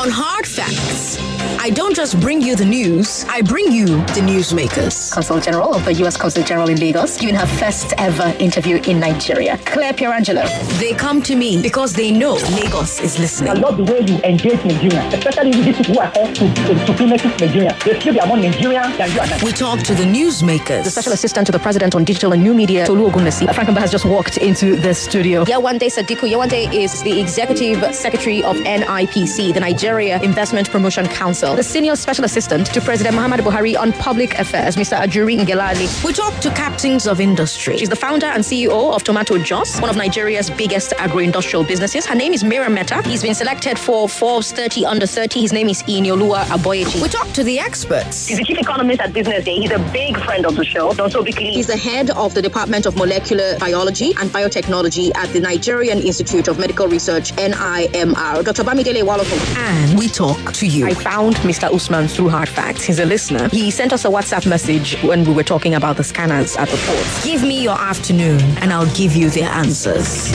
On Hard Facts, I don't just bring you the news, I bring you the newsmakers. Consul General of the U.S. Consul General in Lagos, giving her first ever interview in Nigeria. Claire Pierangelo. They come to me because they know Lagos is listening. I love the way you engage Nigerians, especially these people who are called to, to, supremacist Nigerians. They feel they are more Nigerian than you and I. We talk to the newsmakers. The Special Assistant to the President on Digital and New Media, Tolu Ogunlesi. Frank Mba has just walked into the studio. Yewande Sadiku. Yewande is the Executive Secretary of NIPC, the Nigeria Investment Promotion Council. The Senior Special Assistant to President Muhammad Buhari on Public Affairs, Mr. Ajuri Ngelale. We talk to captains of industry. She's the founder and CEO of Tomato Jos, one of Nigeria's biggest agro-industrial businesses. Her name is Mira Mehta. He's been selected for Forbes 30 under 30. His name is Iyinoluwa Aboyeji. We talk to the experts. He's the chief economist at Business Day. He's a big friend of the show. Also, because He's the head of the Department of Molecular Biology and Biotechnology at the Nigerian Institute of Medical Research, NIMR. Dr. Bamidele Walofo. And we talk to you. I found Mr. Usman through Hard Facts. He's a listener. He sent us a WhatsApp message when we were talking about the scanners at the port. Give me your afternoon and I'll give you the answers.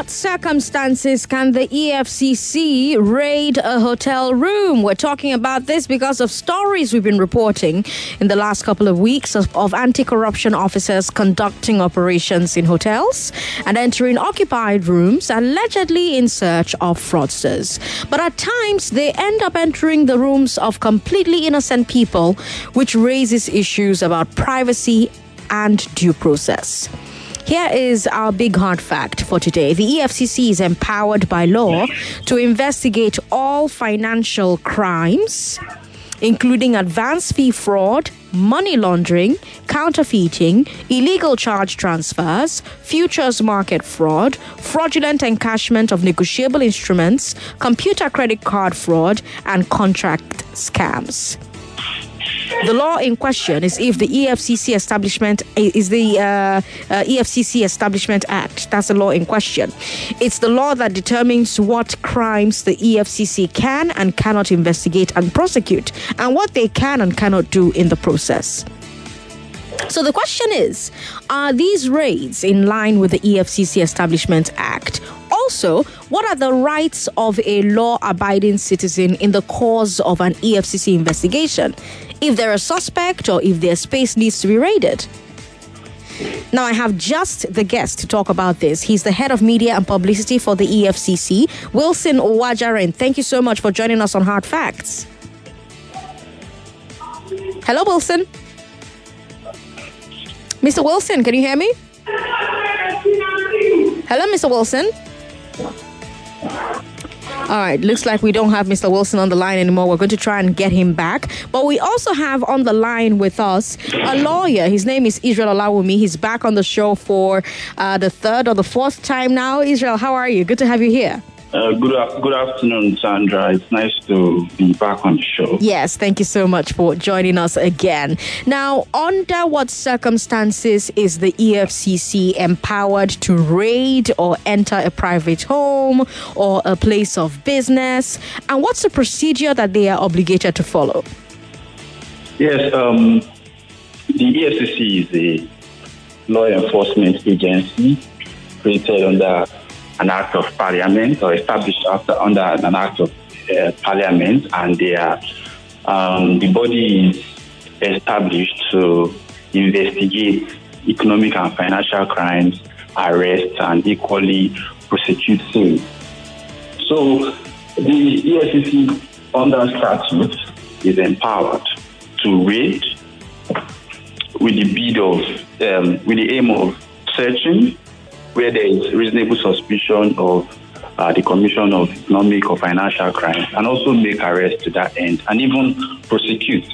What circumstances can the EFCC raid a hotel room? We're talking about this because of stories we've been reporting in the last couple of weeks of, of anti corruption officers conducting operations in hotels and entering occupied rooms allegedly in search of fraudsters. But at times, they end up entering the rooms of completely innocent people, which raises issues about privacy and due process. Here is our big hard fact for today. The EFCC is empowered by law to investigate all financial crimes, including advance fee fraud, money laundering, counterfeiting, illegal charge transfers, futures market fraud, fraudulent encashment of negotiable instruments, computer credit card fraud, and contract scams. The law in question is if the EFCC establishment is the uh, uh, EFCC Establishment Act. That's the law in question. It's the law that determines what crimes the EFCC can and cannot investigate and prosecute, and what they can and cannot do in the process. So the question is Are these raids in line with the EFCC Establishment Act? Also, what are the rights of a law abiding citizen in the course of an EFCC investigation? If they're a suspect or if their space needs to be raided? Now, I have just the guest to talk about this. He's the head of media and publicity for the EFCC, Wilson Uwujaren. Thank you so much for joining us on Hard Facts. Hello, Wilson. Mr. Wilson, can you hear me? Hello, Mr. Wilson. All right, looks like we don't have Mr. Wilson on the line anymore. We're going to try and get him back. But we also have on the line with us a lawyer. His name is Israel Olawumi. He's back on the show for uh, the third or the fourth time now. Israel, how are you? Good to have you here. Uh, good, good afternoon, Sandra. It's nice to be back on the show. Yes, thank you so much for joining us again. Now, under what circumstances is the EFCC empowered to raid or enter a private home or a place of business? And what's the procedure that they are obligated to follow? Yes, um, the EFCC is a law enforcement agency created under an act of parliament or established after, under an act of uh, parliament, and they are um, the body is established to investigate economic and financial crimes, arrest, and equally prosecute sins. So the EFCC under statute is empowered to raid with the bid of um, with the aim of searching where there is reasonable suspicion of uh, the commission of economic or financial crimes, and also make arrests to that end, and even prosecute.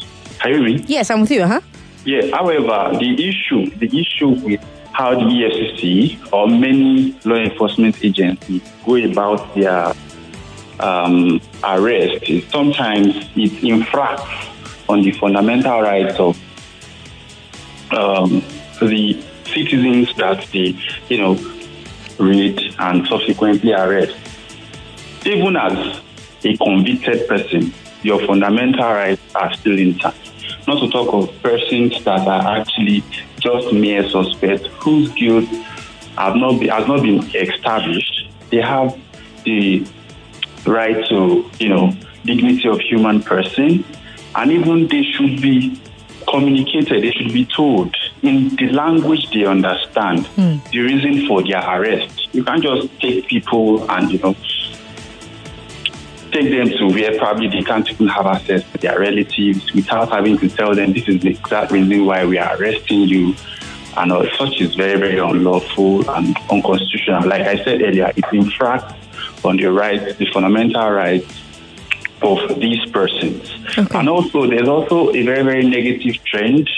Can you hear me? Yes, I'm with you, huh? Yeah. However, the issue, the issue with how the EFCC or many law enforcement agencies go about their um, arrest is sometimes it infracts on the fundamental rights of um, the citizens that they, you know, raid and subsequently arrest. Even as a convicted person, your fundamental rights are still intact. Not to talk of persons that are actually just mere suspects whose guilt have not be, has not been established, they have the right to, you know, dignity of human person, and even they should be communicated, they should be told in the language they understand hmm. the reason for their arrest. You can't just take people and, you know, take them to where probably they can't even have access to their relatives without having to tell them this is the exact reason why we are arresting you. And all such is very, very unlawful and unconstitutional. Like I said earlier, it infracts on the rights, the fundamental rights of these persons. And also, there's also a very, very negative trend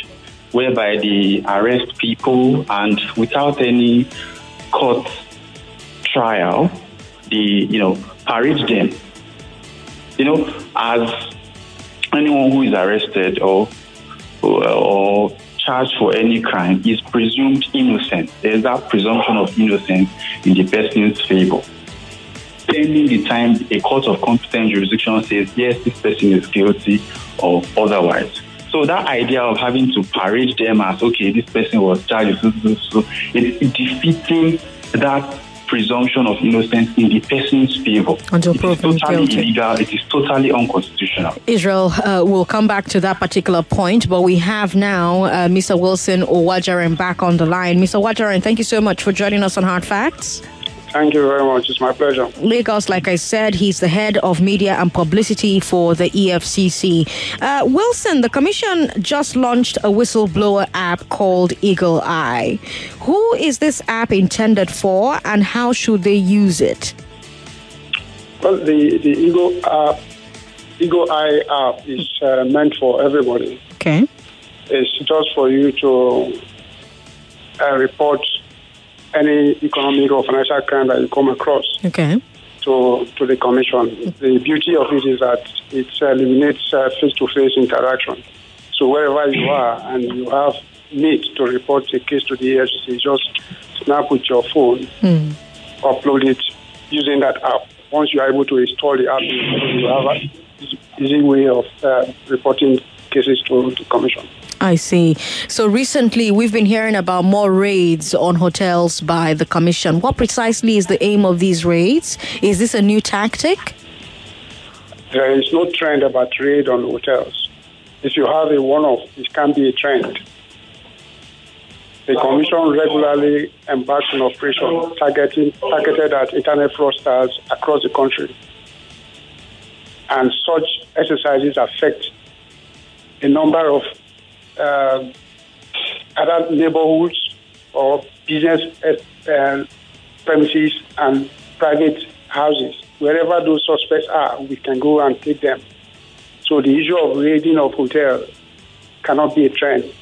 whereby they arrest people and without any court trial, they, you know, parade them. You know, as anyone who is arrested or, or, or charged for any crime is presumed innocent. There's that presumption of innocence in the person's favor pending the time a court of competent jurisdiction says, yes, this person is guilty or otherwise. So that idea of having to parade them as, okay, this person was charged, so, so, so, it, it defeating that presumption of innocence in the person's favor. Until it is proven totally guilty. illegal. It is totally unconstitutional. Israel uh, will come back to that particular point, but we have now uh, Mr. Wilson Uwujaren back on the line. Mr. Uwujaren, thank you so much for joining us on Hard Facts. Thank you very much. It's my pleasure. Lagos, like I said, he's the head of media and publicity for the EFCC. Uh, Wilson, the commission just launched a whistleblower app called Eagle Eye. Who is this app intended for and how should they use it? Well, the, the Eagle app, Eagle Eye app is uh, meant for everybody. Okay. It's just for you to uh, report any economic or financial crime that you come across Okay. to, to the commission. The beauty of it is that it eliminates uh, face-to-face interaction. So wherever you are and you have need to report a case to the EFCC, just snap with your phone, upload it using that app. Once you are able to install the app, you have an easy way of uh, reporting cases to the commission. I see. So recently, we've been hearing about more raids on hotels by the Commission. What precisely is the aim of these raids? Is this a new tactic? There is no trend about raid on hotels. If you have a one-off, it can be a trend. The commission regularly embarks on operations targeting, targeted at internet fraudsters across the country. And such exercises affect a number of uh, other neighborhoods or business uh, premises and private houses. Wherever those suspects are, we can go and take them. So the issue of raiding of hotels cannot be a trend.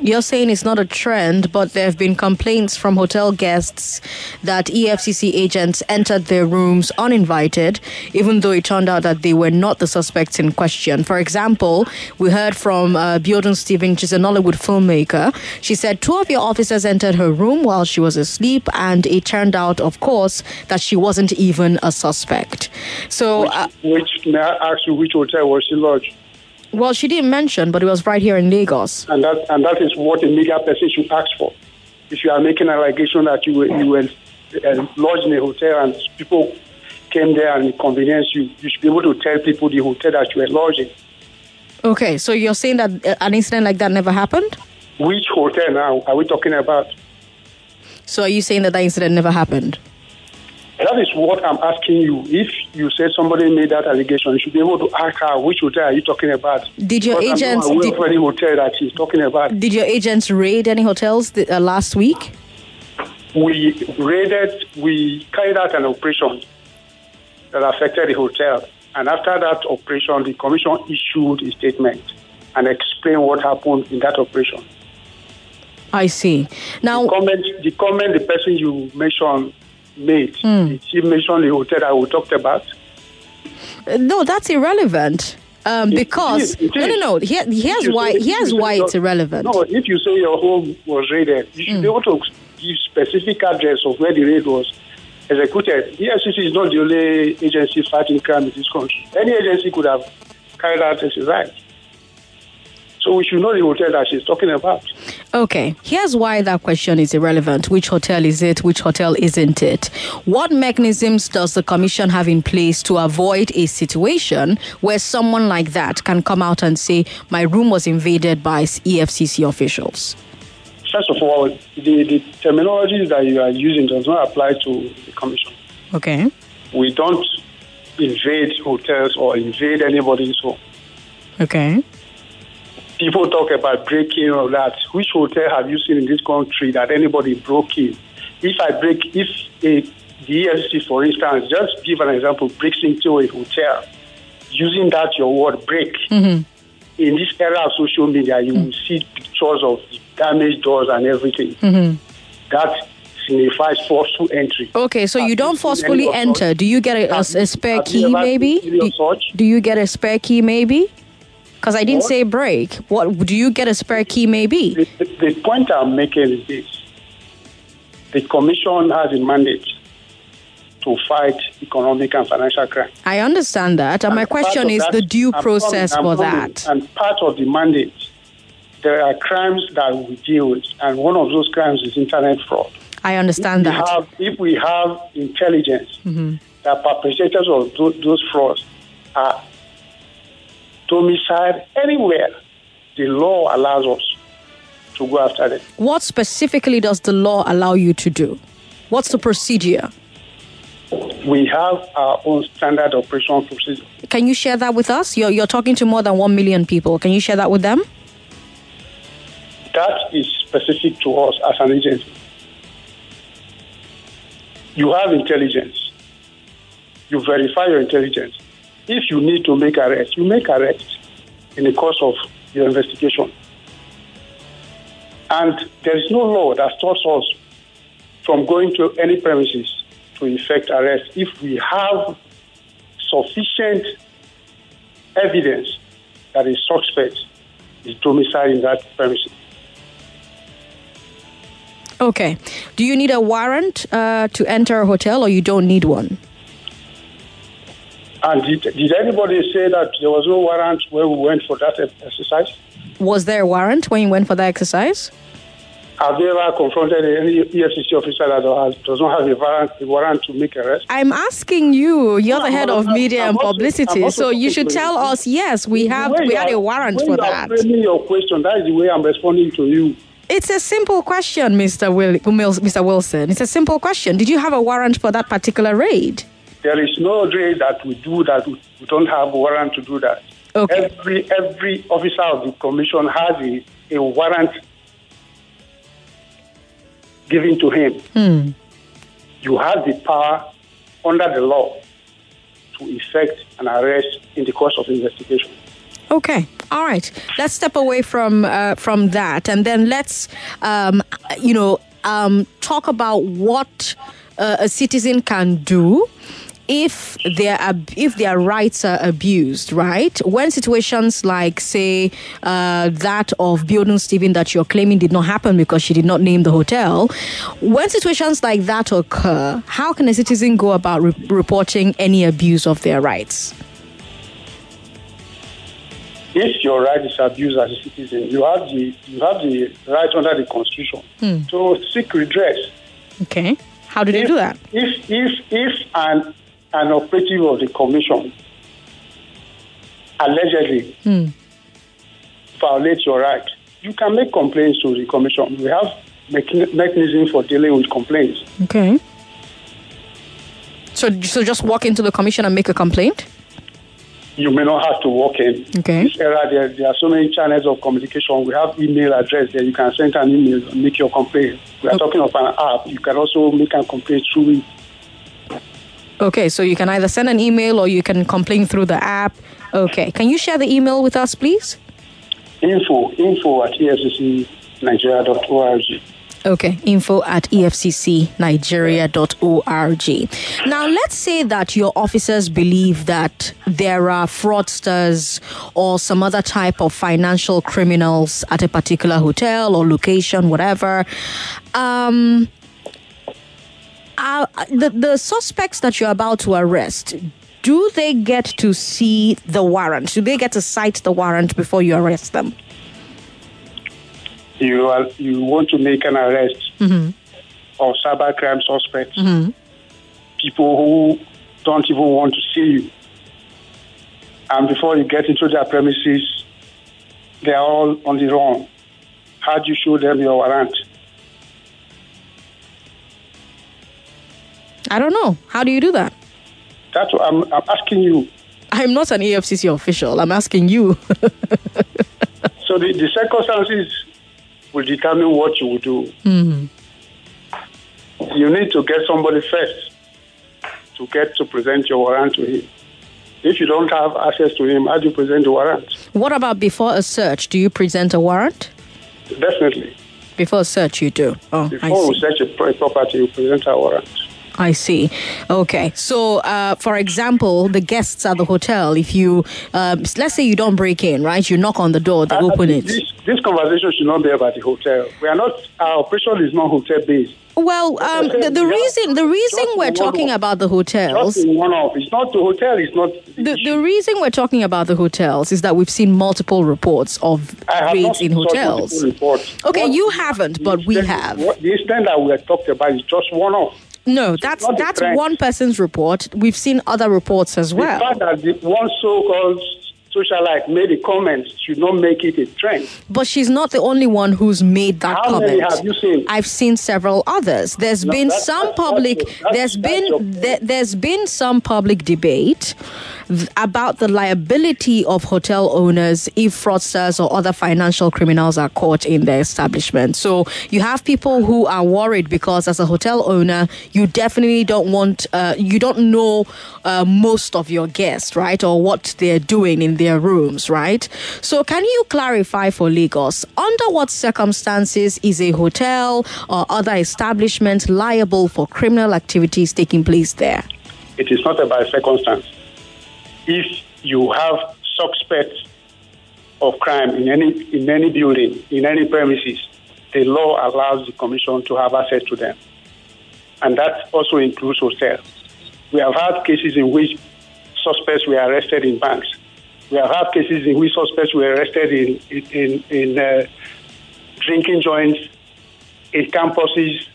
You're saying it's not a trend, but there have been complaints from hotel guests that EFCC agents entered their rooms uninvited, even though it turned out that they were not the suspects in question. For example, we heard from uh, Biodun Stephen, she's a Nollywood filmmaker. She said two of your officers entered her room while she was asleep, and it turned out, of course, that she wasn't even a suspect. So, uh, Which may I ask you which hotel was she lodged? Well, she didn't mention, but it was right here in Lagos. And that and that is what a media person should ask for. If you are making an allegation that you were, you were uh, lodged in a hotel and people came there and inconvenienced you, you should be able to tell people the hotel that you were lodged in. Okay, so you're saying that uh, an incident like that never happened? Which hotel now are we talking about? So are you saying that that incident never happened? That is what I'm asking you. If you say somebody made that allegation, you should be able to ask her which hotel are you talking about. Did your Because agents- did- any hotel that she's talking about? Did your agents raid any hotels th- uh, last week? we raided, we carried out an operation that affected the hotel. And after that operation, the commission issued a statement and explained what happened in that operation. I see. Now, The comment, the comment the person you mentioned made, Hmm. did she mention the hotel that we talked about? no, that's irrelevant. Um, because is, it no, no, no. Here, here's why. say- Here's why it's your- irrelevant. No, if you say your home was raided, you should be able to give specific address of where the raid was executed. The FCC is not the only agency fighting crime in this country. Any agency could have carried out exercise. So we should know the hotel that she's talking about. Okay, here's why that question is irrelevant. Which hotel is it? Which hotel isn't it? What mechanisms does the commission have in place to avoid a situation where someone like that can come out and say, My room was invaded by EFCC officials? First of all, the, the terminology that you are using does not apply to the commission. Okay. We don't invade hotels or invade anybody's home. Okay people talk about breaking or that. Which hotel have you seen in this country that anybody broke in? If I break, if a, the EFCC, for instance, just give an example, breaks into a hotel, using that your word break. Mm-hmm. In this era of social media, you mm-hmm. will see pictures of damaged doors and everything. Mm-hmm. That signifies forceful entry. Okay, so you don't forcefully enter. Do you get a, a, a spare key, maybe? Do, do you get a spare key, maybe? Because I didn't what? say break. What do you get a spare key? Maybe. The, the, the, point I'm making is this: the commission has a mandate to fight economic and financial crime. I understand that, and, and my question is that, the due process I'm for coming, that. And part of the mandate, there are crimes that we deal with, and one of those crimes is internet fraud. I understand if that. Have, if we have intelligence mm-hmm. that perpetrators of those, those frauds are domicile anywhere, the law allows us to go after them. What specifically does the law allow you to do? What's the procedure? We have our own standard operation procedure. Can you share that with us? You're, you're talking to more than 1 million people. Can you share that with them? That is specific to us as an agency. You have intelligence. You verify your intelligence. If you need to make arrest, you make arrest in the course of your investigation. And there is no law that stops us from going to any premises to effect arrest if we have sufficient evidence that a suspect is domiciled in that premises. Okay. Do you need a warrant uh, to enter a hotel or you don't need one? And did, did anybody say that there was no warrant when we went for that exercise? Was there a warrant when you went for that exercise? Have you ever confronted any EFCC officer that has, does not have a warrant, a warrant to make arrest? I'm asking you. You're the head of media I'm and publicity, also, so you should tell us. Yes, we have. We had a warrant for that. You your question, that is the way I'm responding to you. It's a simple question, Mr. Will, Mr. Wilson. It's a simple question. Did you have a warrant for that particular raid? There is no way that we do that. We don't have a warrant to do that. Okay. Every every officer of the commission has a, a warrant given to him. Hmm. You have the power under the law to effect an arrest in the course of investigation. Okay, all right. Let's step away from uh, from that, and then let's, um, you know, um, talk about what uh, a citizen can do if their if their rights are abused, right? When situations like, say, uh, that of Biodun Stephen that you're claiming did not happen because she did not name the hotel, when situations like that occur, how can a citizen go about re- reporting any abuse of their rights? If your right is abused as a citizen, you have the you have the right under the constitution hmm. to seek redress. Okay. How do they do that? If if if an an operative of the commission allegedly mm. violates your right, you can make complaints to the commission. We have mechanism for dealing with complaints. Okay. So, so just walk into the commission and make a complaint? You may not have to walk in. Okay. This era, there, there are so many channels of communication. We have email address there. You can send an email and make your complaint. We are okay. talking of an app. You can also make a complaint through it. Okay, so you can either send an email or you can complain through the app. Okay, can you share the email with us, please? Info, info at efccnigeria.org. Okay, info at efccnigeria.org. Now, let's say that your officers believe that there are fraudsters or some other type of financial criminals at a particular hotel or location, whatever. Um, uh, the, the suspects that you're about to arrest, do they get to see the warrant? Do they get to cite the warrant before you arrest them? you are, you want to make an arrest Mm-hmm. of cybercrime suspects, Mm-hmm. people who don't even want to see you. And before you get into their premises, they are all on the run. How do you show them your warrant? I don't know. How do you do that? That's what I'm, I'm asking you. I'm not an AFCC official. I'm asking you. So the, the circumstances will determine what you will do. Mm-hmm. You need to get somebody first to get to present your warrant to him. If you don't have access to him, how do you present the warrant? what about before a search? Do you present a warrant? Definitely. Before a search, you do. Oh, I Before we search a property, you present a warrant. I see. Okay. So, uh, for example, the guests at the hotel, if you, um, let's say you don't break in, right? You knock on the door, they Uh, open it. This, this conversation should not be about the hotel. We are not, our operation is not hotel based. Well, um, the, the reason the reason we're talking off. about the hotels, one off. It's not the hotel, it's not. the, the reason we're talking about the hotels is that we've seen multiple reports of raids in hotels. Okay, What- you haven't, but we have. What, the extent that we are talking about is just one off. No, that's that's one person's report. We've seen other reports as The well. fact that the one so-called socialite made a comment should not make it a trend. But she's not the only one who's made that How comment. many have you seen? I've seen several others. There's No, been that's- some that's- public. that's- there's been there, there's been some public debate about the liability of hotel owners if fraudsters or other financial criminals are caught in their establishment. So you have people who are worried because as a hotel owner, you definitely don't want uh, you don't know uh, most of your guests, right, or what they're doing in their rooms, right? So can you clarify for Lagos under what circumstances is a hotel or other establishment liable for criminal activities taking place there? It is not about circumstance. If you have suspects of crime in any in any building, in any premises, the law allows the commission to have access to them. And that also includes hotels. We have had cases in which suspects were arrested in banks. We have cases in which suspects were arrested in in, in uh, drinking joints, in campuses,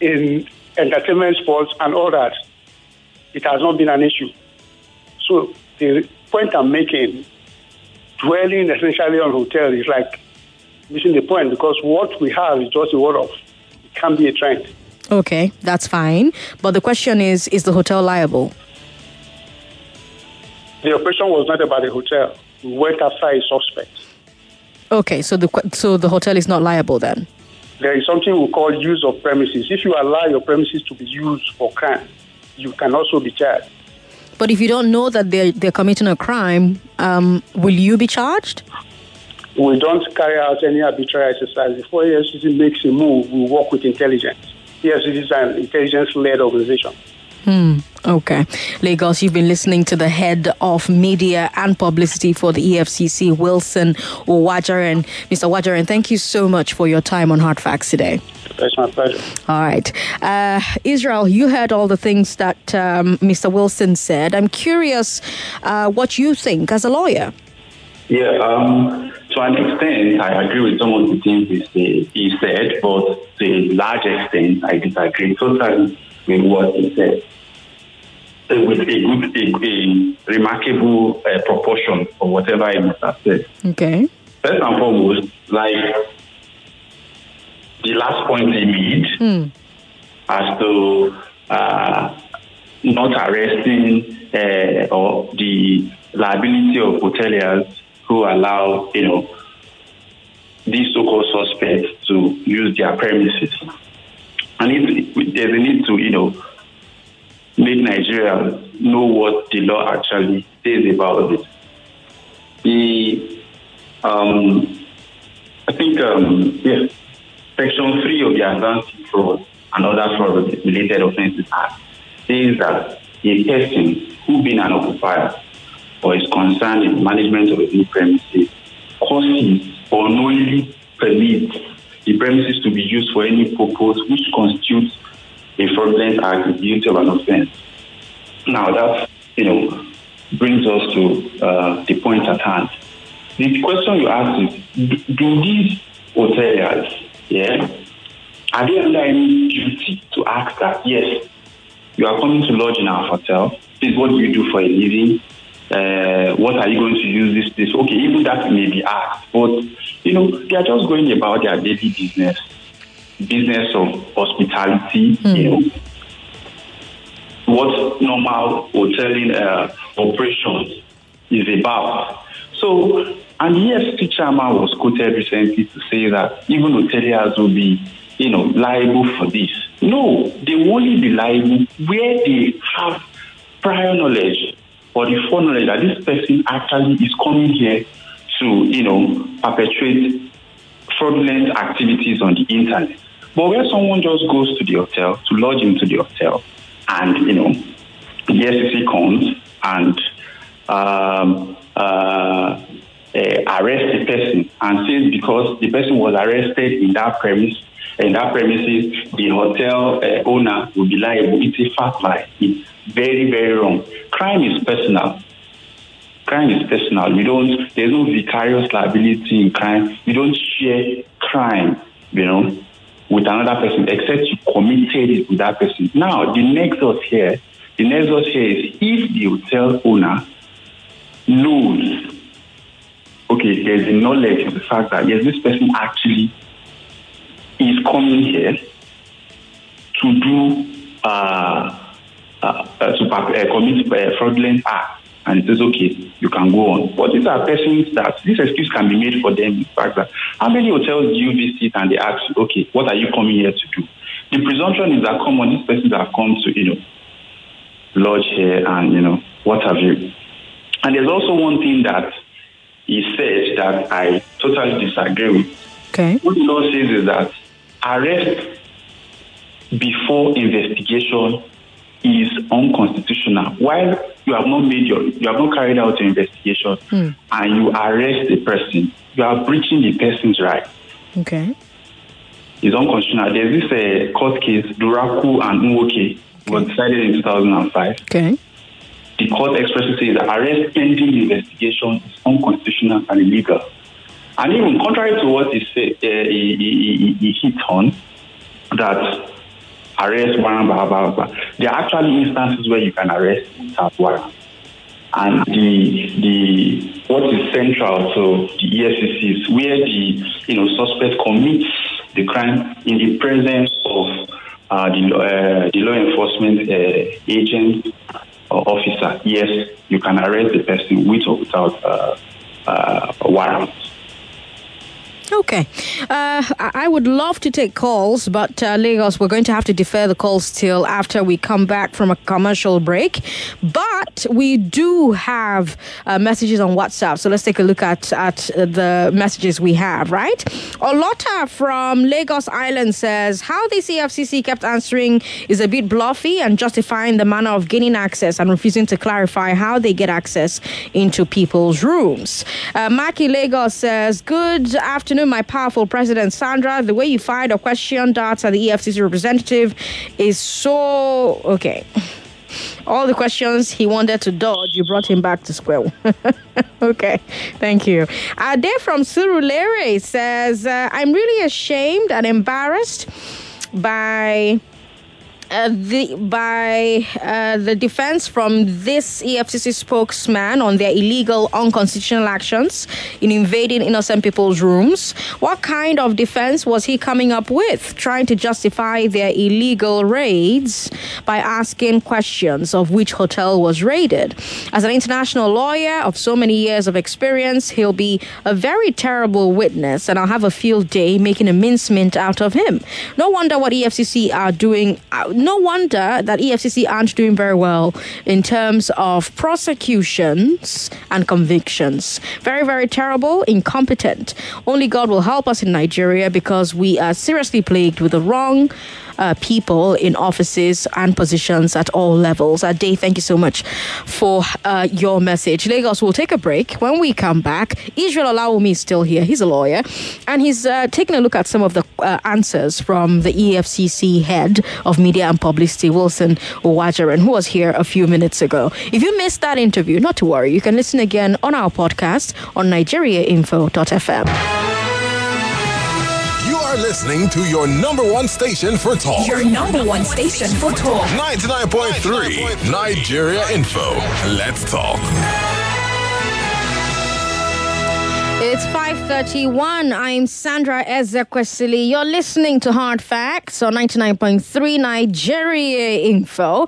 in entertainment sports, and all that. It has not been an issue. So the point I'm making, dwelling essentially on hotel is like missing the point because what we have is just a word of it can be a trend. Okay, that's fine. But the question is is the hotel liable? The operation was not about the hotel. We went after a suspect. Okay, so the so the hotel is not liable then. There is something we call use of premises. If you allow your premises to be used for crime, you can also be charged. But if you don't know that they're they're committing a crime, um, will you be charged? We don't carry out any arbitrary exercise. Before EFCC makes a move, we work with intelligence. EFCC is an intelligence-led organization. Okay. Lagos, you've been listening to the head of media and publicity for the EFCC, Wilson Wajaren. Mr. Wajaren, thank you so much for your time on Hard Facts today. That's my pleasure. All right. Uh, Israel, you heard all the things that um, Mr. Wilson said. I'm curious uh, what you think as a lawyer. Yeah, um, to an extent, I agree with some of the things he, he said, but to a large extent, I disagree totally with what he said. Uh, With a good, a, a remarkable uh, proportion of whatever he must have said. Okay. First and foremost, like the last point he made as to uh, not arresting uh, or the liability of hoteliers who allow, you know, these so-called suspects to use their premises. And it, there's a need to, you know, make Nigerians know what the law actually says about it. The, um, I think, um, yes, Section 3 of the Advanced Fraud and Other Fraud-Related Offences Act says that a person who being an occupier or is concerned in management of a new premises causes or knowingly permits the premises to be used for any purpose which constitutes a fraudulent act is guilty of an offense. Now that you know brings us to uh, the point at hand. the question you ask is, do, do these hoteliers, yeah, are they under any duty to ask that, yes, you are coming to lodge in our hotel, please, what do you do for a living? Uh, what are you going to use this place? Okay, even that may be asked, but you know, they are just going about their daily business, business of hospitality, mm. you know, what normal hoteling uh, operations is about. So, and yes, chairman was quoted recently to say that even hoteliers will be, you know, liable for this. No, they will only be liable where they have prior knowledge or the foreknowledge that this person actually is coming here to, you know, perpetrate fraudulent activities on the internet. But when someone just goes to the hotel, to lodge into the hotel, and, you know, the SEC comes and um, uh, uh, arrest the person and says because the person was arrested in that premise, in that premises, the hotel uh, owner will be liable. It's a fact lie. It's very, very wrong. Crime is personal. Crime is personal. We don't. There's no vicarious liability in crime. We don't share crime. You know, with another person except you committed it with that person. Now, the nexus here, the nexus here is if the hotel owner knows, okay, there's a knowledge of the fact that yes, this person actually is coming here to do uh, uh, uh, to uh, commit uh, fraudulent act, and it says, okay, you can go on. But these are persons that this excuse can be made for them. In fact, that how many hotels do you visit and they ask you, okay, what are you coming here to do? The presumption is that come on, these persons have come to, you know, lodge here and, you know, what have you. And there's also one thing that he said that I totally disagree with. Okay. What the law says is that arrest before investigation is unconstitutional. While you have not made your, you have not carried out your investigation, mm. and you arrest the person, you are breaching the person's right. Okay. It's unconstitutional. There's this uh, court case, Duraku and Nwoke, was decided in 2005. Okay. The court expressly says that arrest pending investigation is unconstitutional and illegal. And even contrary to what he said, uh, he, he, he, he hit on, that arrest warrant, blah, blah, blah. There are actually instances where you can arrest without warrant. And the the what is central to the EFCC is where the you know suspect commits the crime in the presence of uh, the uh, the law enforcement uh, agent or officer. Yes, you can arrest the person with or without uh, uh, warrant. Okay. Uh, I would love to take calls, but uh, Lagos, we're going to have to defer the calls till after we come back from a commercial break. But we do have uh, messages on WhatsApp. So let's take a look at, at the messages we have, right? Olota from Lagos Island says, How the CFCC kept answering is a bit bluffy and justifying the manner of gaining access and refusing to clarify how they get access into people's rooms. Uh, Maki Lagos says, Good afternoon, my powerful president, Sandra. The way you fired a question darts at the EFCC representative is so okay. All the questions he wanted to dodge, you brought him back to square one. okay, thank you. Ade from Surulere says, uh, I'm really ashamed and embarrassed by uh, the, by uh, the defense from this EFCC spokesman on their illegal, unconstitutional actions in invading innocent people's rooms. What kind of defense was he coming up with? Trying to justify their illegal raids by asking questions of which hotel was raided. As an international lawyer of so many years of experience, he'll be a very terrible witness, and I'll have a field day making a mincemeat out of him. No wonder what EFCC are doing. Uh, no wonder that EFCC aren't doing very well in terms of prosecutions and convictions. Very, very terrible, incompetent. Only God will help us in Nigeria because we are seriously plagued with the wrong uh, people in offices and positions at all levels. Uh, Dave, thank you so much for uh, your message. Lagos will take a break. When we come back, Israel Olawumi is still here. He's a lawyer, and he's uh, taking a look at some of the uh, answers from the EFCC head of media and publicity, Wilson Uwujaren, who was here a few minutes ago. If you missed that interview, not to worry, you can listen again on our podcast on nigeriainfo.fm. You are listening to your number one station for talk. Your number one station for talk. 99.3 Nigeria Info. Let's talk. It's 5:31. I'm Sandra Ezekwesili. You're listening to Hard Facts on 99.3 Nigeria Info.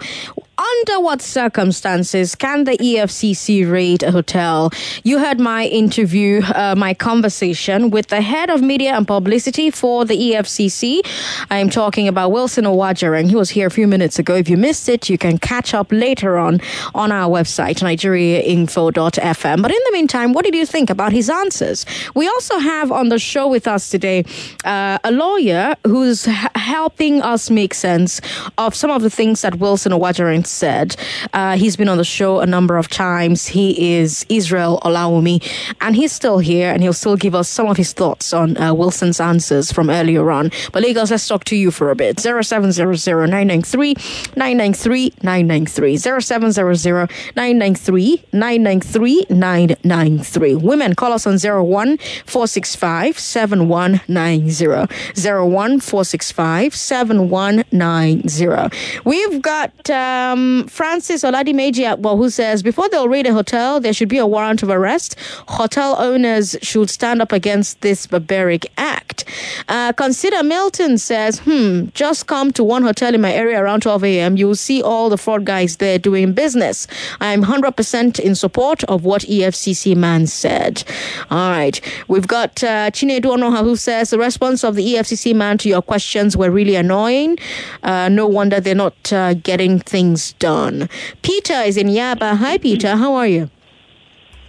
Under what circumstances can the EFCC raid a hotel? You heard my interview, uh, my conversation with the head of media and publicity for the EFCC. I am talking about Wilson Uwujaren. He was here a few minutes ago. If you missed it, you can catch up later on on our website, nigeriainfo.fm. But in the meantime, what did you think about his answers? We also have on the show with us today uh, a lawyer who's h- helping us make sense of some of the things that Wilson Uwujaren said. Uh, he's been on the show a number of times. He is Israel Olawumi, and he's still here, and he'll still give us some of his thoughts on uh, Wilson's answers from earlier on. But Lagos, let's talk to you for a bit. 0700-993-993, 993, 0700-993-993-993. Women, call us on 01 465 7190. 01 465 7190. We've got um, Francis Oladimeji well, who says before they'll raid a hotel, there should be a warrant of arrest. Hotel owners should stand up against this barbaric act. Uh, consider Milton says, hmm, just come to one hotel in my area around 12 a.m. You'll see all the fraud guys there doing business. I'm 100% in support of what EFCC man said. All right. We've got uh, Chinedu Onoha who says the response of the EFCC man to your questions were really annoying. Uh, no wonder they're not uh, getting things done. Peter is in Yaba. Hi, Peter. How are you?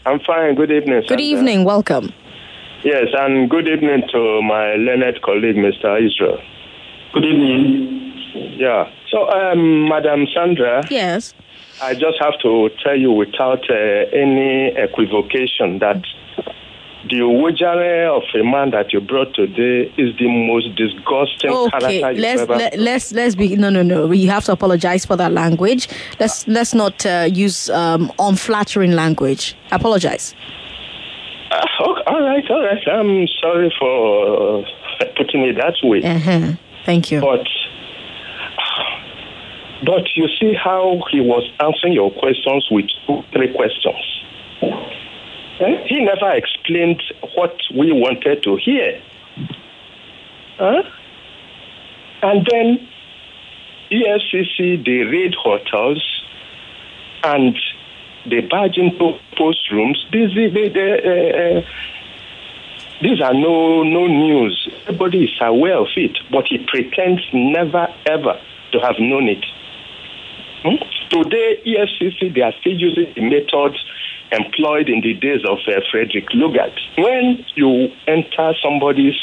I'm fine. Good evening. Good evening. Welcome. Yes, and good evening to my learned colleague, Mr. Israel. Good evening. Yeah. So, um, Madam Sandra. Yes. I just have to tell you without uh, any equivocation that the Uwujaren of a man that you brought today is the most disgusting okay, character you've let's ever let, let's let's be no no no. You have to apologize for that language. Let's let's not uh, use um, unflattering language. Apologize. Uh, okay, all right, all right. I'm sorry for uh, putting it that way. Uh-huh. Thank you. But but you see how he was answering your questions with two, three questions. He never explained what we wanted to hear. Huh? And then EFCC, they raid hotels and they barge into post rooms. These, they, they, uh, uh, these are no, no news. Everybody is aware of it, but he pretends never ever to have known it. Hmm? Today, EFCC, they are still using the methods employed in the days of uh, Frederick Lugard. When you enter somebody's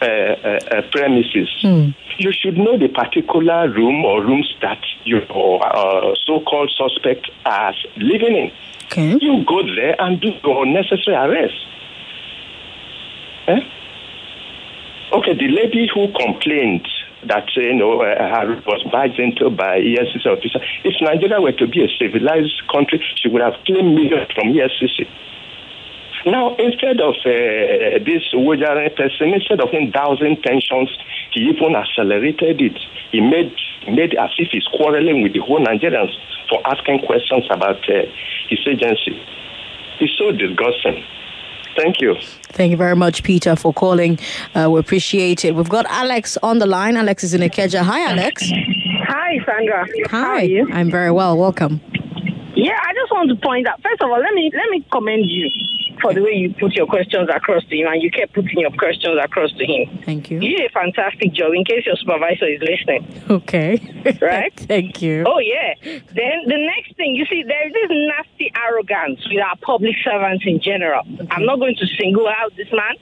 uh, uh, uh, premises, Hmm. you should know the particular room or rooms that your uh, so-called suspect is living in. Okay. You go there and do your necessary arrest. Eh? Okay, the lady who complained that you know uh, was barged into by EFCC officer. If Nigeria were to be a civilized country, she would have claimed millions from EFCC. Now, instead of uh, this Uwujaren person, instead of dousing tensions, he even accelerated it. He made made as if he's quarreling with the whole Nigerians for asking questions about uh, his agency. It's so disgusting. Thank you. Thank you very much, Peter, for calling. Uh, we appreciate it. We've got Alex on the line. Alex is in Ikeja. Hi, Alex. Hi, Sandra. How Hi. are you? I'm very well. Welcome. Yeah, I just want to point out. First of all, let me let me commend you for the way you put your questions across to him, and you kept putting your questions across to him. Thank you. You did a fantastic job. In case your supervisor is listening, Okay. right? Thank you. Oh yeah. Then the next thing you see, there is this nasty arrogance with our public servants in general. I'm not going to single out this man,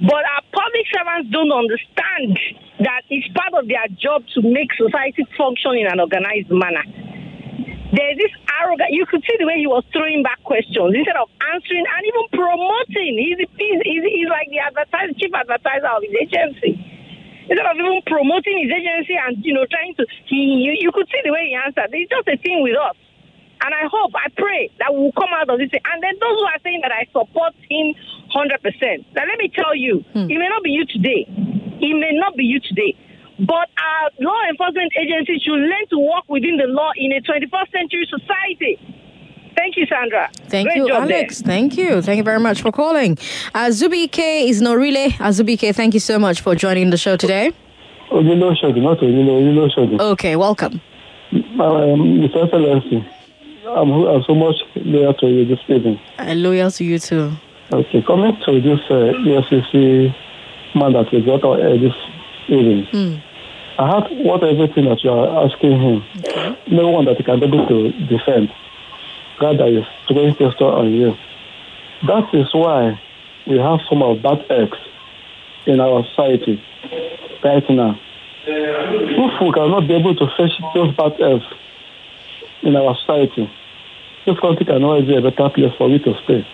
but our public servants don't understand that it's part of their job to make society function in an organized manner. There's this arrogant, you could see the way he was throwing back questions instead of answering and even promoting. He's, he's, he's, he's like the advertiser, chief advertiser of his agency. Instead of even promoting his agency and, you know, trying to, he, you, you could see the way he answered. It's just a thing with us. And I hope, I pray that we'll come out of this. And then those who are saying that I support him 100%. Now, let me tell you, hmm. it may not be you today. It may not be you today. But our law enforcement agencies should learn to work within the law in a 21st century society. Thank you, Sandra. Thank Great you, job there. Alex. Thank you. Thank you very much for calling. Uh, Zubi K is Norile. Uh, Zubi K, thank you so much for joining the show today. Onilo Shodi, not Onilo, Onilo Shodi. Okay, welcome. Um, Mr. Excellency, I'm, I'm so much loyal to you this evening. Uh, loyal to you too. Okay, coming to this uh, EFCC man that we got on air this evening, Hmm. I heard what everything that you are asking him. No one that he can be able to defend. Rather, is throwing question on you. That is why we have some of bad eggs in our society right now. If we cannot be able to fetch those bad eggs in our society, this country can always be a better place for you to stay.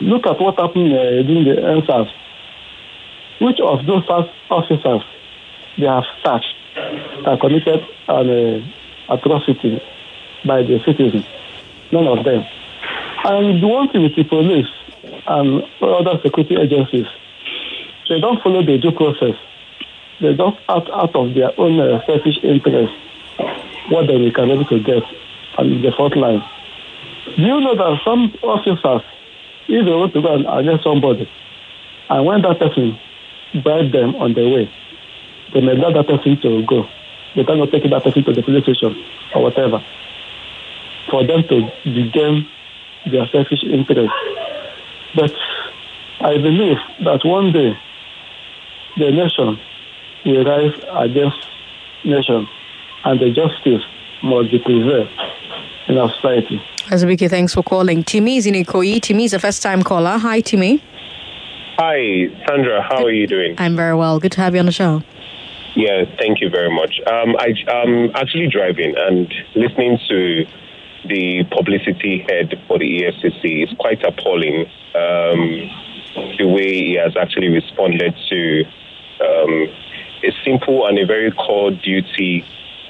Look at what happened uh, during the EndSARS. Which of those officers they have searched that committed an uh, atrocity by the citizens? None of them. And the one thing with the police and other security agencies, they don't follow the due process. They just act out of their own uh, selfish interest what they can able to get on the front line. Do you know that some officers, if they want to go and arrest somebody, and when that person bribe them on the way, they may allow that person to go. They cannot take that person to the police station or whatever for them to begin their selfish interest. But I believe that one day the nation will rise against nation and the justice must be preserved in our society. Zubi K, thanks for calling. Timmy is in Ikoyi. Timmy is a first time caller. Hi, Timmy. Hi, Sandra. How are you doing? I'm very well. Good to have you on the show. Yeah, thank you very much. Um, I, I'm actually driving and listening to the publicity head for the EFCC is quite appalling. Um, the way he has actually responded to um, a simple and a very core duty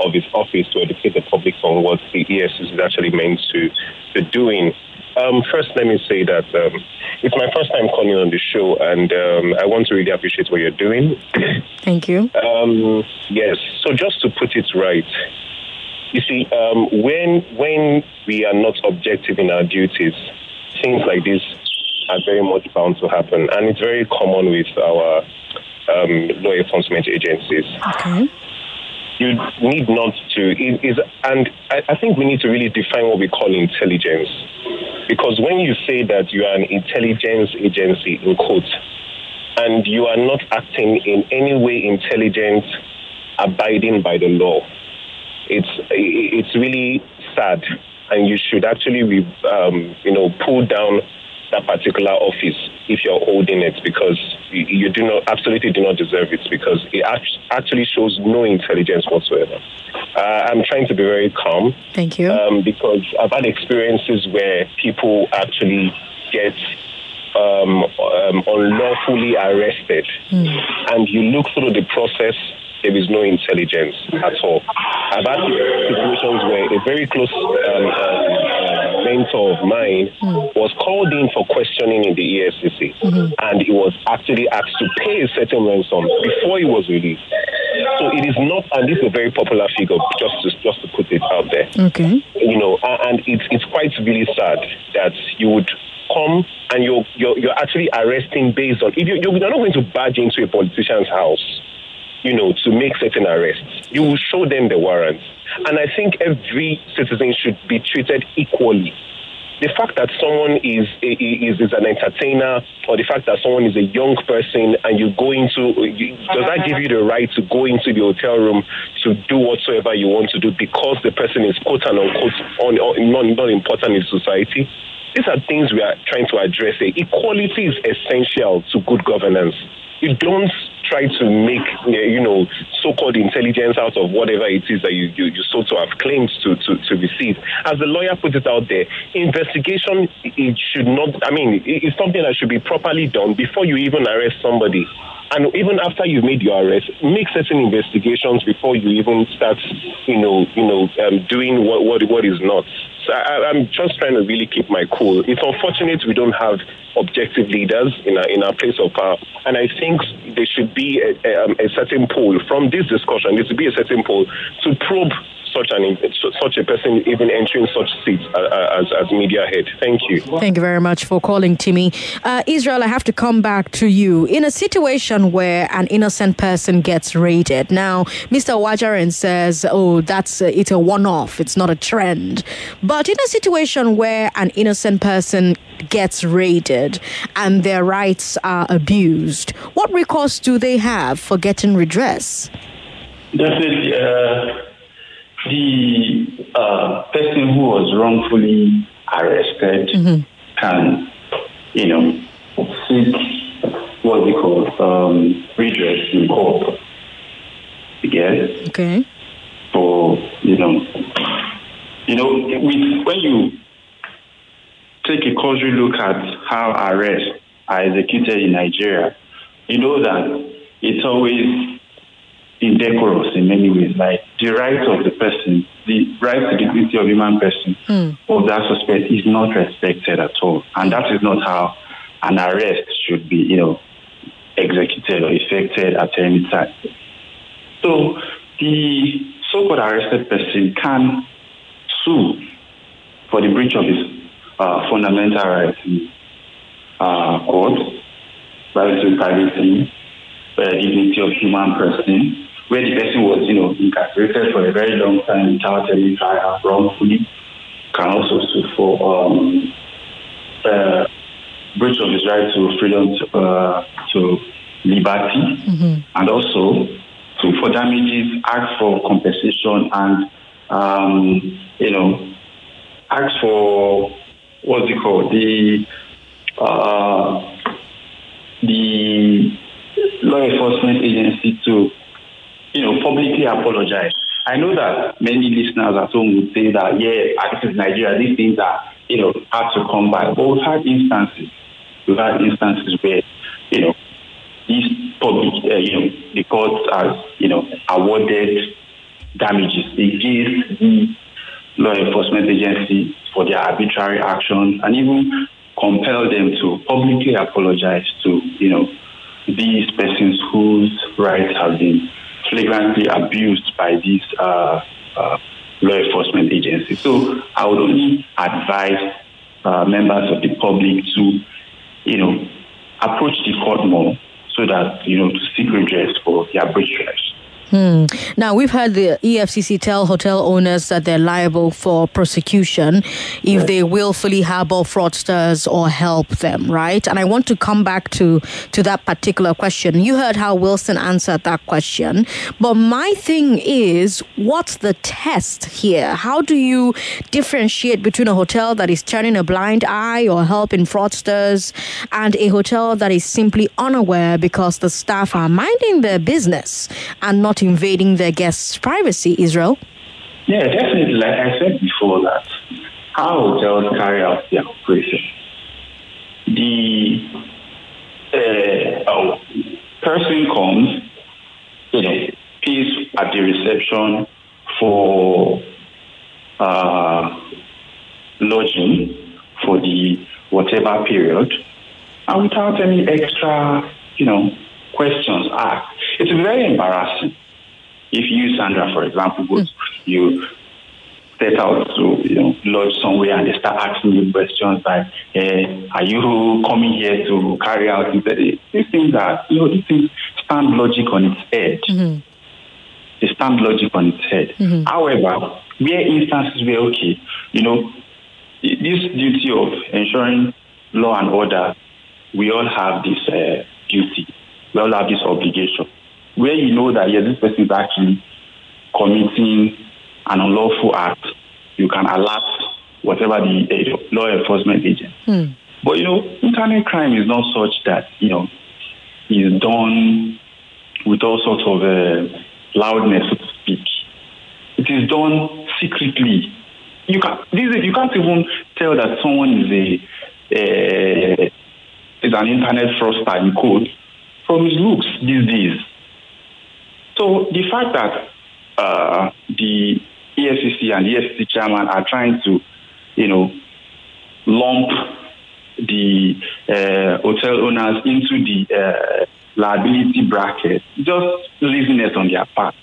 of his office to educate the public on what the EFCC is actually meant to, to doing. Um, first, let me say that um, it's my first time calling on the show, and um, I want to really appreciate what you're doing. Thank you. Um, yes. So just to put it right, you see, um, when when we are not objective in our duties, things like this are very much bound to happen, and it's very common with our um, law enforcement agencies. Okay. You need not to, is, and I, I think we need to really define what we call intelligence, because when you say that you are an intelligence agency in quotes, and you are not acting in any way intelligent, abiding by the law, it's it's really sad, and you should actually be, um, you know pull down that particular office if you're holding it because you, you do not absolutely do not deserve it because it actually shows no intelligence whatsoever. Uh, I'm trying to be very calm. Thank you. Um, because I've had experiences where people actually get um, um, unlawfully arrested, and you look through the process, there is no intelligence at all. I've had situations where a very close um, uh, mentor of mine hmm. was called in for questioning in the EFCC, mm-hmm. and he was actually asked to pay a certain ransom before he was released. So it is not, and this is a very popular figure, just to, just to put it out there Okay. you know, and it's it's quite really sad that you would come and you're you're, you're actually arresting based on if you, you're not going to barge into a politician's house, you know, to make certain arrests. You will show them the warrants, and I think every citizen should be treated equally. The fact that someone is is, is an entertainer, or the fact that someone is a young person, and you go into, you, does that give you the right to go into the hotel room to do whatsoever you want to do because the person is quote and unquote on, on, not, not important in society? These are things we are trying to address. Equality is essential to good governance. You don't try to make you know so-called intelligence out of whatever it is that you, you, you sort of have claimed to, to, to receive. As the lawyer put it out there, investigation it should not. I mean, it's something that should be properly done before you even arrest somebody. And even after you've made your arrest, make certain investigations before you even start, you know, you know, um, doing what, what what is not. So I, am just trying to really keep my cool. It's unfortunate we don't have objective leaders in our, in our place of power, and I think they should be a, a, um, a certain poll from this discussion. There should be a certain poll to probe such an such a person even entering such seats uh, uh, as, as media head. Thank you. Thank you very much for calling, Timmy. Uh, Israel, I have to come back to you. In a situation where an innocent person gets raided, now Mr. Uwujaren says, "Oh, that's uh, it's a one-off. It's not a trend." But in a situation where an innocent person gets raided and their rights are abused, what recourse do they have for getting redress? Definitely. Uh, the uh, person who was wrongfully arrested mm-hmm. can, you know, seek what we call um, redress in court. Yes. Okay. For you know, you know, with, when you take a cursory look at how arrests are executed in Nigeria, you know that it's always indecorous in many ways. Like the right of the person, the right to dignity of human person mm. of that suspect is not respected at all. And that is not how an arrest should be, you know, executed or effected at any time. So the so-called arrested person can sue for the breach of his uh, fundamental rights in uh, court, right to privacy, uh, dignity of human person, where the person was, you know, incarcerated for a very long time without any trial wrongfully, can also sue for um, uh, breach of his right to freedom to, uh, to liberty, mm-hmm. and also to for damages, ask for compensation, and um, you know, ask for what's it called the uh, the law enforcement agency to you know, publicly apologize. I know that many listeners at home would say that, yeah, this is Nigeria, these things are, you know, hard to come by. But we've had instances, we've had instances where, you know, these public, uh, you know, the courts are, you know, awarded damages against the law enforcement agency for their arbitrary actions and even compel them to publicly apologize to, you know, these persons whose rights have been flagrantly abused by these uh, uh, law enforcement agencies. So I would only advise uh, members of the public to, you know, approach the court more so that, you know, to seek redress for their breach rights. Hmm. Now, we've heard the EFCC tell hotel owners that they're liable for prosecution if right. they willfully harbor fraudsters or help them, right? And I want to come back to, to that particular question. You heard how Wilson answered that question. But my thing is, what's the test here? How do you differentiate between a hotel that is turning a blind eye or helping fraudsters and a hotel that is simply unaware because the staff are minding their business and not not invading their guests' privacy, Israel? Yeah, definitely. Like I said before, that how hotels carry out their operation. The uh, oh, person comes, you know, pays at the reception for uh, lodging for the whatever period, and without any extra, you know, questions asked. It's very embarrassing if you, Sandra, for example, go, you set out to you know lodge somewhere and they start asking you questions like, eh, "Are you coming here to carry out these things are you know these things stand logic on its head. Mm-hmm. They stand logic on its head. Mm-hmm. However, where instances where okay, you know, this duty of ensuring law and order, we all have this uh, duty. We all have this obligation where you know that yes, this person is actually committing an unlawful act, you can alert whatever the uh, law enforcement agent. Hmm. But you know, internet crime is not such that you know is done with all sorts of uh, loudness, so to speak. It is done secretly. You can this is, you can't even tell that someone is a uh, is an internet fraudster in code from his looks these days. So the fact that uh, the EFCC and the EFCC chairman are trying to, you know, lump the uh, hotel owners into the uh, liability bracket, just laziness on their part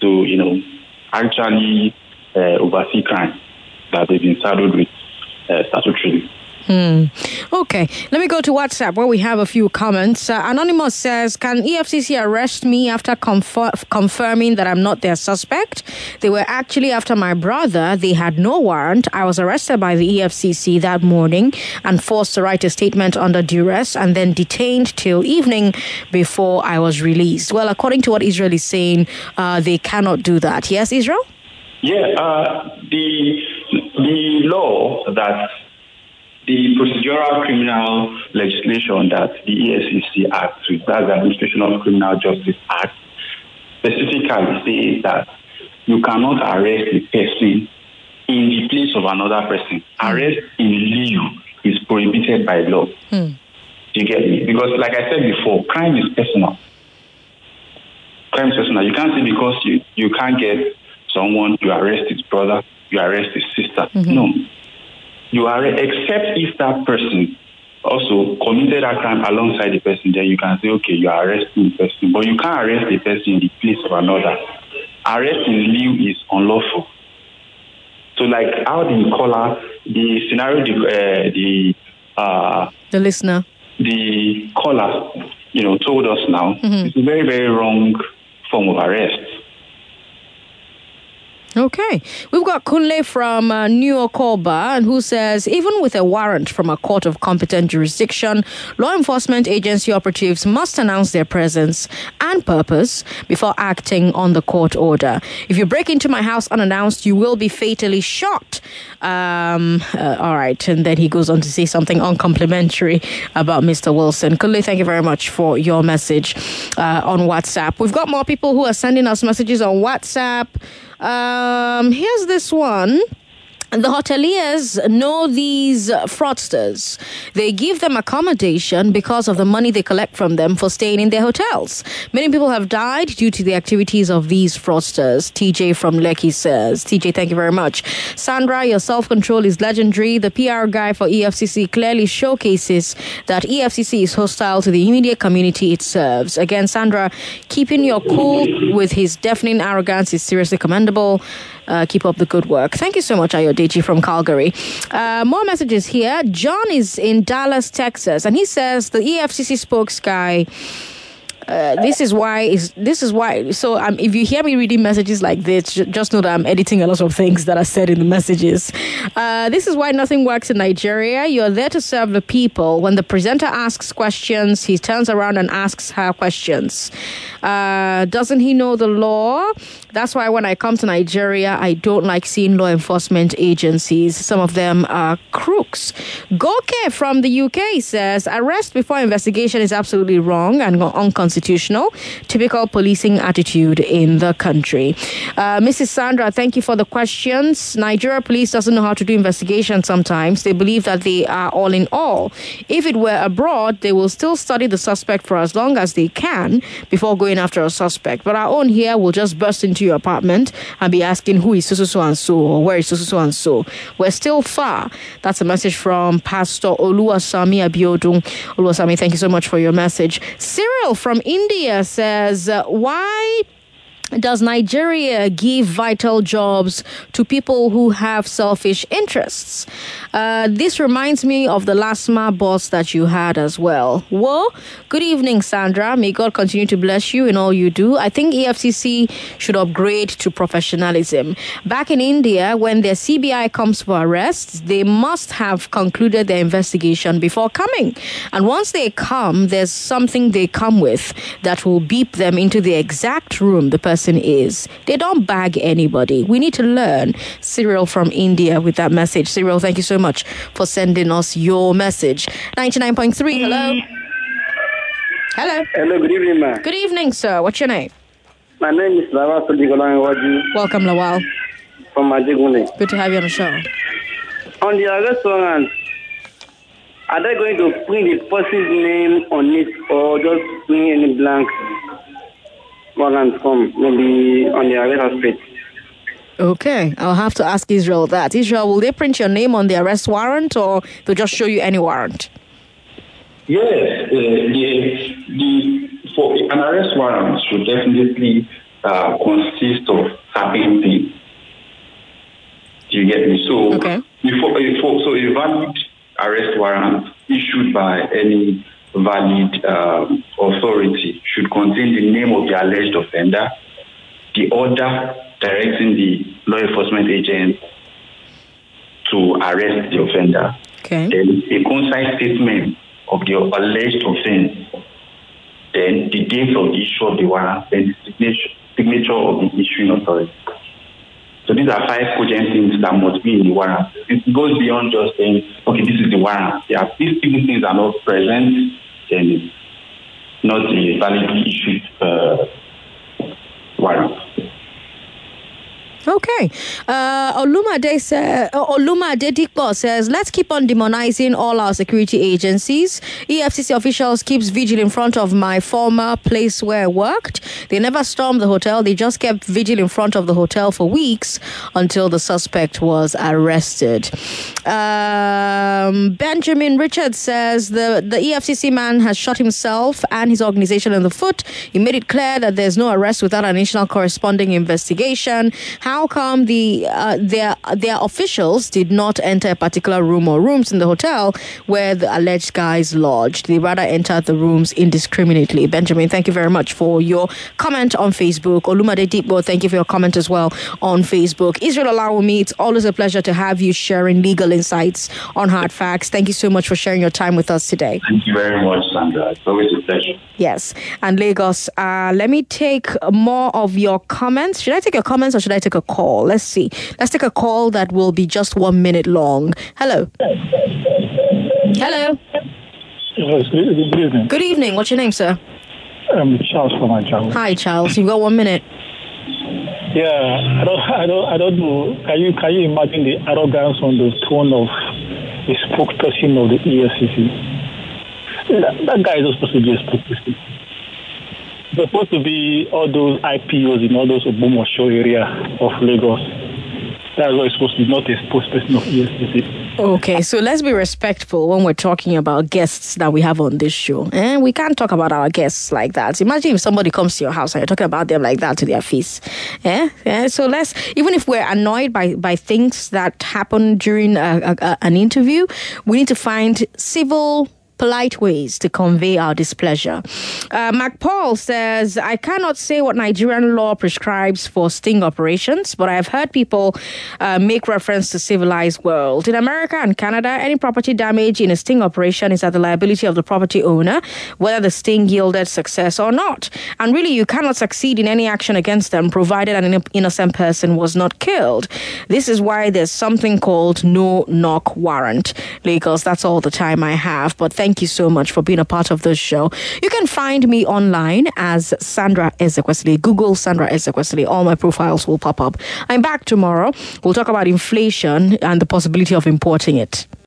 to, you know, actually uh, oversee crime that they've been saddled with uh, statutorily. Hmm. Okay, let me go to WhatsApp where we have a few comments. Uh, Anonymous says, Can EFCC arrest me after confer- confirming that I'm not their suspect? They were actually after my brother. They had no warrant. I was arrested by the EFCC that morning and forced to write a statement under duress and then detained till evening before I was released. Well, according to what Israel is saying, uh, they cannot do that. Yes, Israel? Yeah, uh, the the law that the procedural criminal legislation that the EFCC acts with, that's the Administration of Criminal Justice Act, specifically says that you cannot arrest a person in the place of another person. Arrest in lieu is prohibited by law. Hmm. You get me? Because, like I said before, crime is personal. Crime is personal. You can't say because you, you can't get someone, you arrest his brother, you arrest his sister. No you are except if that person also committed that crime alongside the person, then you can say, okay, you are arresting the person, but you can't arrest the person in the place of another. Arrest in lieu is unlawful. So, like how the caller, the scenario, the uh, the uh, the listener, the caller, you know, told us now, Mhm. it's a very very wrong form of arrest. Okay. We've got Kunle from uh, New Okoba, who says even with a warrant from a court of competent jurisdiction, law enforcement agency operatives must announce their presence and purpose before acting on the court order. If you break into my house unannounced, you will be fatally shot. Um, uh, all right. And then he goes on to say something uncomplimentary about Mr. Wilson. Kunle, thank you very much for your message uh, on WhatsApp. We've got more people who are sending us messages on WhatsApp. Um, here's this one. The hoteliers know these fraudsters. They give them accommodation because of the money they collect from them for staying in their hotels. Many people have died due to the activities of these fraudsters. TJ from Lekki says. TJ, thank you very much. Sandra, your self control is legendary. The PR guy for EFCC clearly showcases that EFCC is hostile to the immediate community it serves. Again, Sandra, keeping your cool with his deafening arrogance is seriously commendable. Uh, keep up the good work. Thank you so much, Ayodeji from Calgary. Uh, more messages here. John is in Dallas, Texas, and he says the EFCC spokes guy. Uh, this is why is this is why so um, if you hear me reading messages like this ju- just know that i'm editing a lot of things that are said in the messages uh, this is why nothing works in nigeria you're there to serve the people when the presenter asks questions he turns around and asks her questions uh, doesn't he know the law that's why when i come to nigeria i don't like seeing law enforcement agencies. Some of them are crooks. Goke from the uk says arrest before investigation is absolutely wrong and unconstitutional. Typical policing attitude in the country. Uh, mrs sandra thank you for the questions. Nigeria police doesn't know how to do investigation sometimes. They believe that they are all in all. If it were abroad they will still study the suspect for as long as they can before going after a suspect. But our own here will just burst into your apartment and be asking who is so so so and so or where is so so so and so. We're still far. That's a message from pastor oluwasami abiodun. Oluwasami thank you so much for your message. Cyril from india says uh, why does Nigeria give vital jobs to people who have selfish interests? Uh, this reminds me of the last LASMA boss that you had as well. Well, good evening, Sandra. May God continue to bless you in all you do. I think EFCC should upgrade to professionalism. Back in India, when their CBI comes for arrests, they must have concluded their investigation before coming. And once they come, there's something they come with that will beep them into the exact room the person is. They don't bag anybody. We need to learn. Cyril from India with that message. Cyril, thank you so much for sending us your message. 99.3, hello. Hello. Hello, good evening, ma'am. Good evening, sir. What's your name? My name is Lawal Sadigolan Welcome, Lawal. From Majigune. Good to have you on the show. On the arrest warrant, are they going to print the person's name on it or just print any blank warrant from maybe on the arrest aspect? Okay, I'll have to ask Israel that. Israel, will they print your name on the arrest warrant or they'll just show you any warrant? Yes, uh, the, the, for an arrest warrant should definitely uh, consist of certain things. Do you get me? So, okay. before, before, so a valid arrest warrant issued by any valid um, authority should contain the name of the alleged offender, the order directing the law enforcement agent to arrest the offender, okay. then a concise statement of the alleged offense, then the date of the issue of the warrant, then the signature, signature of the issuing authority. So these are five cogent things that must be in the warrant. It goes beyond just saying, okay, this is the warrant. Yeah, if these things are not present, then it's not a validly issued uh, warrant. Okay. Uh, Olumade sa- uh, Olumade says, let's keep on demonizing all our security agencies. EFCC officials keeps vigil in front of my former place where I worked. They never stormed the hotel. They just kept vigil in front of the hotel for weeks until the suspect was arrested. Um, Benjamin Richards says the, the EFCC man has shot himself and his organization in the foot. He made it clear that there's no arrest without an initial corresponding investigation. How come the uh, their their officials did not enter a particular room or rooms in the hotel where the alleged guys lodged? They rather entered the rooms indiscriminately. Benjamin, thank you very much for your comment on Facebook. Olumade Deepbo, thank you for your comment as well on Facebook. Israel Alawumi, it's always a pleasure to have you sharing legal insights on hard facts. Thank you so much for sharing your time with us today. Thank you very much, Sandra. It's always a pleasure. Yes. And Lagos, uh, let me take more of your comments. Should I take your comments or should I take a call? Let's see. Let's take a call that will be just one minute long. Hello. Hello. Good, evening. Good evening. What's your name, sir? I'm Charles from Ajamu. Hi, Charles. You've got one minute. Yeah, I don't, I don't, I don't know. Can you, can you imagine the arrogance on the tone of the spokesperson of the EFCC? That, that guy is not supposed to be a spokesperson. Supposed to be all those IPOs in all those Obomoso area of Lagos. That's what it's supposed to be, not a spokesperson of EFCC. Okay, so let's be respectful when we're talking about guests that we have on this show. And eh? we can't talk about our guests like that. Imagine if somebody comes to your house and you're talking about them like that to their face. Yeah? yeah? So let's, even if we're annoyed by, by things that happen during a, a, an interview, we need to find civil polite ways to convey our displeasure. Uh, Mac Paul says, I cannot say what Nigerian law prescribes for sting operations, but I've heard people uh, make reference to civilized world. In America and Canada, any property damage in a sting operation is at the liability of the property owner, whether the sting yielded success or not. And really, you cannot succeed in any action against them provided an innocent person was not killed. This is why there's something called no knock warrant. Lagos, that's all the time I have, but thank Thank you so much for being a part of this show. You can find me online as Sandra Ezekwesili. Google Sandra Ezekwesili. All my profiles will pop up. I'm back tomorrow. We'll talk about inflation and the possibility of importing it.